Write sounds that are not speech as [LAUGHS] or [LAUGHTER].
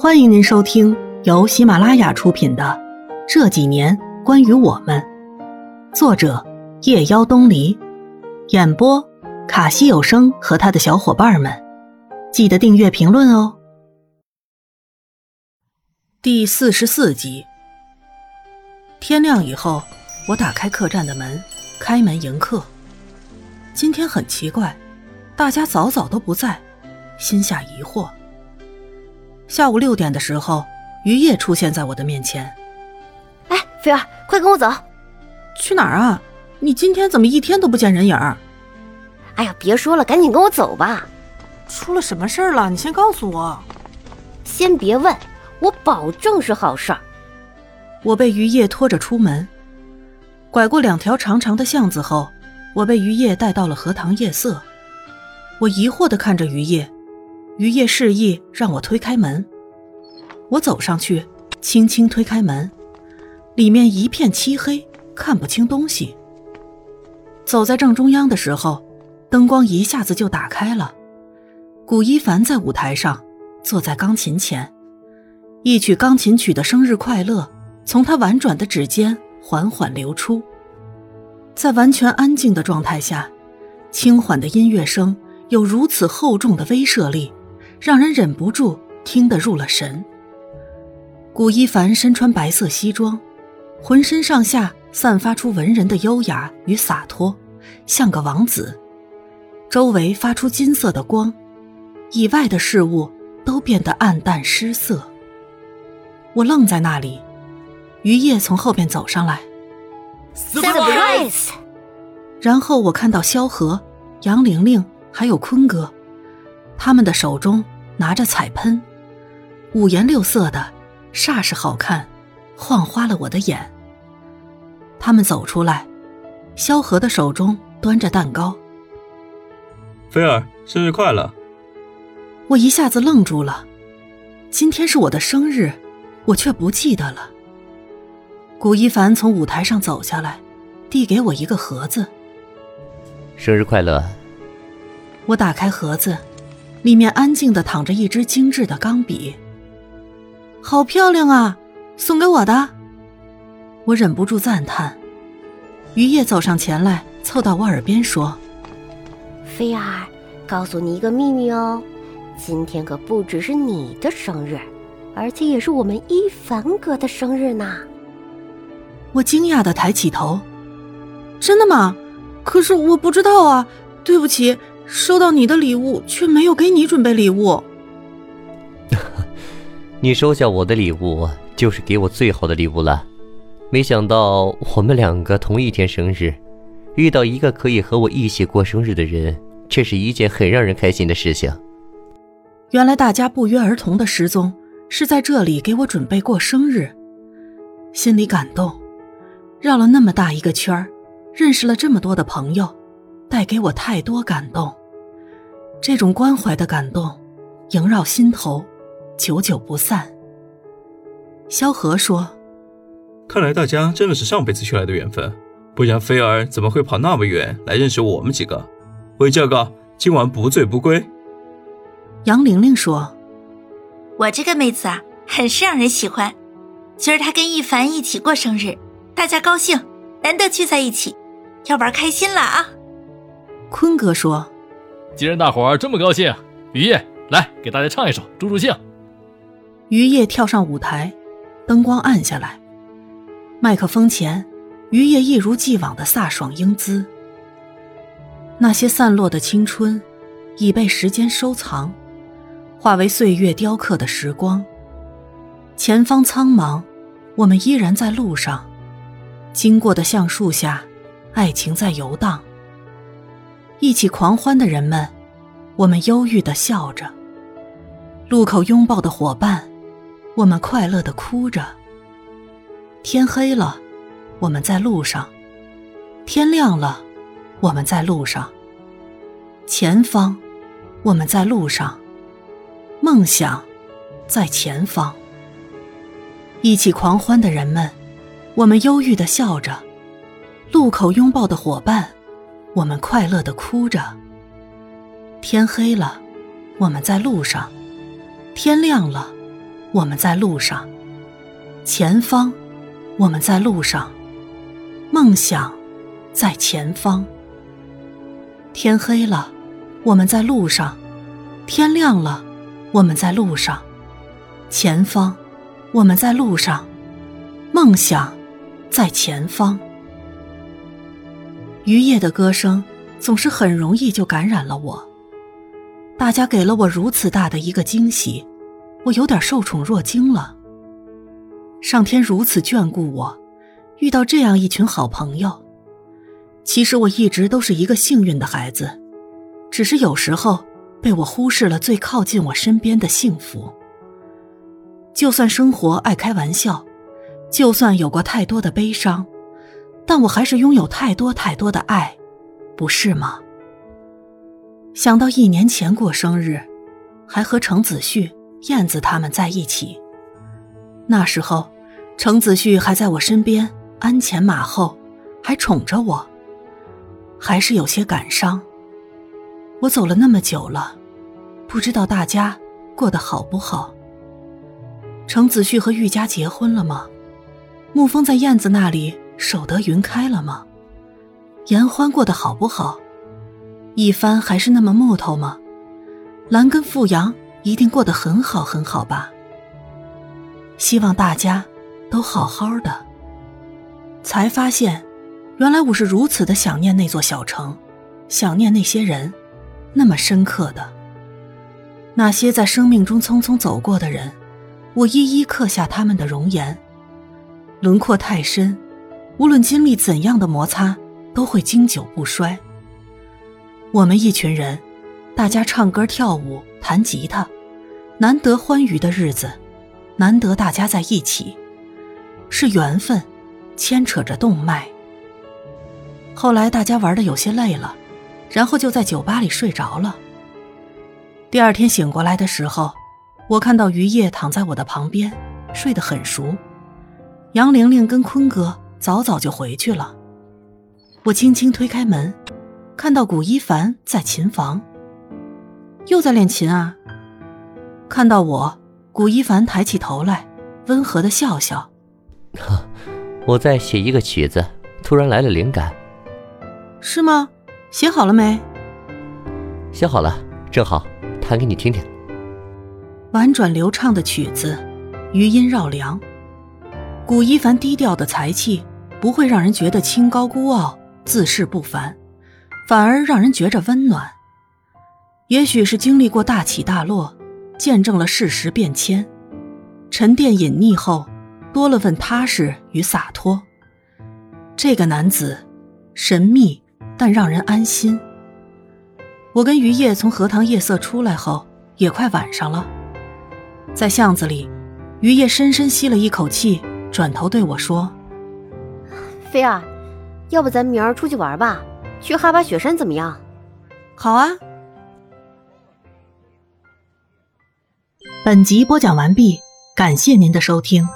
欢迎您收听由喜马拉雅出品的《这几年关于我们》，作者夜妖东篱，演播卡西有声和他的小伙伴们。记得订阅、评论哦。第四十四集。天亮以后，我打开客栈的门，开门迎客。今天很奇怪，大家早早都不在，心下疑惑。下午六点的时候，于叶出现在我的面前。哎，菲儿，快跟我走！去哪儿啊？你今天怎么一天都不见人影儿？哎呀，别说了，赶紧跟我走吧。出了什么事儿了？你先告诉我。先别问，我保证是好事儿。我被于叶拖着出门，拐过两条长长的巷子后，我被于叶带到了荷塘夜色。我疑惑地看着于叶。于叶示意让我推开门，我走上去，轻轻推开门，里面一片漆黑，看不清东西。走在正中央的时候，灯光一下子就打开了。古一凡在舞台上，坐在钢琴前，一曲钢琴曲的生日快乐从他婉转的指尖缓缓流出。在完全安静的状态下，轻缓的音乐声有如此厚重的威慑力。让人忍不住听得入了神。古一凡身穿白色西装，浑身上下散发出文人的优雅与洒脱，像个王子。周围发出金色的光，以外的事物都变得暗淡失色。我愣在那里，于叶从后边走上来，surprise。然后我看到萧何、杨玲玲还有坤哥。他们的手中拿着彩喷，五颜六色的，煞是好看，晃花了我的眼。他们走出来，萧何的手中端着蛋糕。菲儿，生日快乐！我一下子愣住了，今天是我的生日，我却不记得了。古一凡从舞台上走下来，递给我一个盒子。生日快乐！我打开盒子。里面安静的躺着一支精致的钢笔，好漂亮啊！送给我的。我忍不住赞叹。于叶走上前来，凑到我耳边说：“菲儿，告诉你一个秘密哦，今天可不只是你的生日，而且也是我们一凡哥的生日呢。”我惊讶的抬起头：“真的吗？可是我不知道啊，对不起。”收到你的礼物，却没有给你准备礼物。[LAUGHS] 你收下我的礼物，就是给我最好的礼物了。没想到我们两个同一天生日，遇到一个可以和我一起过生日的人，这是一件很让人开心的事情。原来大家不约而同的失踪，是在这里给我准备过生日，心里感动。绕了那么大一个圈儿，认识了这么多的朋友，带给我太多感动。这种关怀的感动，萦绕心头，久久不散。萧何说：“看来大家真的是上辈子修来的缘分，不然菲儿怎么会跑那么远来认识我们几个？为这个，今晚不醉不归。”杨玲玲说：“我这个妹子啊，很是让人喜欢。今儿她跟一凡一起过生日，大家高兴，难得聚在一起，要玩开心了啊！”坤哥说。既然大伙儿这么高兴，于叶来给大家唱一首助助兴。于叶跳上舞台，灯光暗下来，麦克风前，于叶一如既往的飒爽英姿。那些散落的青春，已被时间收藏，化为岁月雕刻的时光。前方苍茫，我们依然在路上，经过的橡树下，爱情在游荡。一起狂欢的人们，我们忧郁的笑着；路口拥抱的伙伴，我们快乐的哭着。天黑了，我们在路上；天亮了，我们在路上。前方，我们在路上；梦想，在前方。一起狂欢的人们，我们忧郁的笑着；路口拥抱的伙伴。我们快乐的哭着。天黑了，我们在路上；天亮了，我们在路上；前方，我们在路上；梦想在前方。天黑了，我们在路上；天亮了，我们在路上；前方，我们在路上；梦想在前方。渔夜的歌声总是很容易就感染了我。大家给了我如此大的一个惊喜，我有点受宠若惊了。上天如此眷顾我，遇到这样一群好朋友。其实我一直都是一个幸运的孩子，只是有时候被我忽视了最靠近我身边的幸福。就算生活爱开玩笑，就算有过太多的悲伤。但我还是拥有太多太多的爱，不是吗？想到一年前过生日，还和程子旭、燕子他们在一起，那时候，程子旭还在我身边鞍前马后，还宠着我，还是有些感伤。我走了那么久了，不知道大家过得好不好。程子旭和玉佳结婚了吗？沐风在燕子那里。守得云开了吗？严欢过得好不好？一帆还是那么木头吗？兰跟富阳一定过得很好很好吧？希望大家都好好的。才发现，原来我是如此的想念那座小城，想念那些人，那么深刻的。那些在生命中匆匆走过的人，我一一刻下他们的容颜，轮廓太深。无论经历怎样的摩擦，都会经久不衰。我们一群人，大家唱歌、跳舞、弹吉他，难得欢愉的日子，难得大家在一起，是缘分，牵扯着动脉。后来大家玩的有些累了，然后就在酒吧里睡着了。第二天醒过来的时候，我看到于叶躺在我的旁边，睡得很熟。杨玲玲跟坤哥。早早就回去了。我轻轻推开门，看到古一凡在琴房，又在练琴啊。看到我，古一凡抬起头来，温和的笑笑：“ [LAUGHS] 我在写一个曲子，突然来了灵感。”“是吗？写好了没？”“写好了，正好弹给你听听。”婉转流畅的曲子，余音绕梁。古一凡低调的才气，不会让人觉得清高孤傲、自视不凡，反而让人觉着温暖。也许是经历过大起大落，见证了世事变迁，沉淀隐匿后，多了份踏实与洒脱。这个男子，神秘但让人安心。我跟于叶从荷塘夜色出来后，也快晚上了，在巷子里，于叶深深吸了一口气。转头对我说：“菲儿，要不咱明儿出去玩吧？去哈巴雪山怎么样？”“好啊。”本集播讲完毕，感谢您的收听。